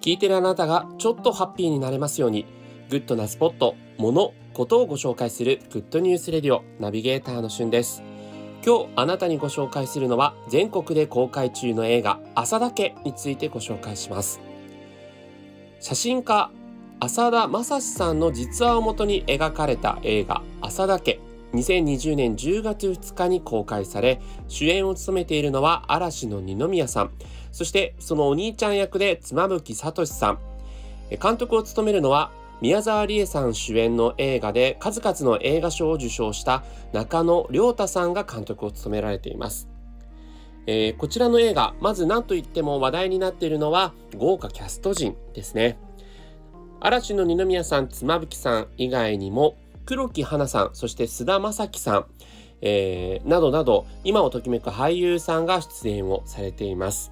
聞いてるあなたがちょっとハッピーになれますようにグッドなスポット、もの、ことをご紹介する Good News Radio ナビゲーターのしゅんです。今日あなたにご紹介するのは全国で公開中の映画浅田家についてご紹介します。写真家浅田政志さんの実話をもとに描かれた映画浅田家2020年10月2日に公開され主演を務めているのは嵐の二宮さん。そしてそのお兄ちゃん役で妻夫木聡さん。監督を務めるのは宮沢りえさん主演の映画で数々の映画賞を受賞した中野亮太さんが監督を務められています、えー、こちらの映画まず何といっても話題になっているのは豪華キャスト陣ですね。嵐の二宮さん妻夫木さん以外にも黒木華さんそして菅田将暉さん、えー、などなど今をときめく俳優さんが出演をされています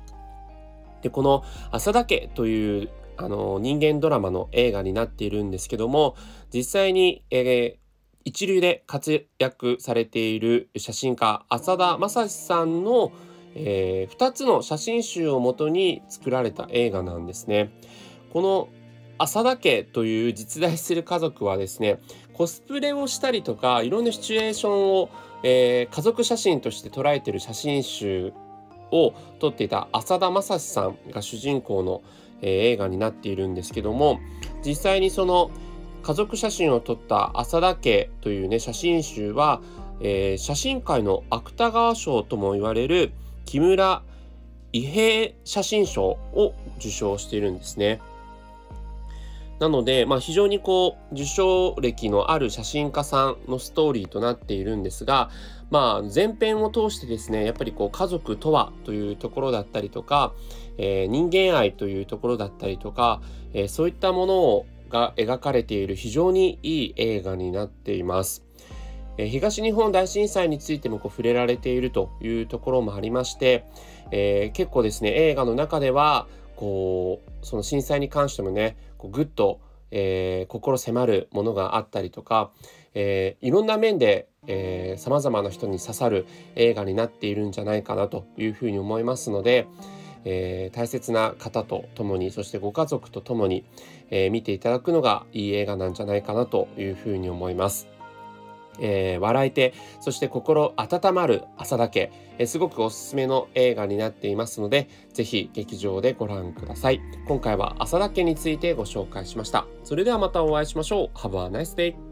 でこの「浅田家」というあの人間ドラマの映画になっているんですけども実際に、えー、一流で活躍されている写真家浅田正史さんの、えー、2つの写真集をもとに作られた映画なんですね。この浅田家という実在する家族はですねコスプレをしたりとかいろんなシチュエーションを、えー、家族写真として捉えてる写真集を撮っていた浅田正史さんが主人公の、えー、映画になっているんですけども実際にその家族写真を撮った浅田家というね写真集は、えー、写真界の芥川賞とも言われる木村伊平写真賞を受賞しているんですね。なので、まあ、非常にこう受賞歴のある写真家さんのストーリーとなっているんですが、まあ、前編を通してですねやっぱりこう家族とはというところだったりとか、えー、人間愛というところだったりとか、えー、そういったものをが描かれている非常にいい映画になっています。東日本大震災についてもこう触れられているというところもありまして、え結構ですね映画の中ではこうその震災に関してもねこうぐっと、えー、心迫るものがあったりとか、えー、いろんな面でさまざまな人に刺さる映画になっているんじゃないかなというふうに思いますので、えー、大切な方と共にそしてご家族と共に、え、見ていただくのがいい映画なんじゃないかなというふうに思います。えー、笑えてそして心温まる朝だけ、えー、すごくおすすめの映画になっていますのでぜひ劇場でご覧ください。今回は朝だけについてご紹介しました。それではまたお会いしましょう。Have a nice day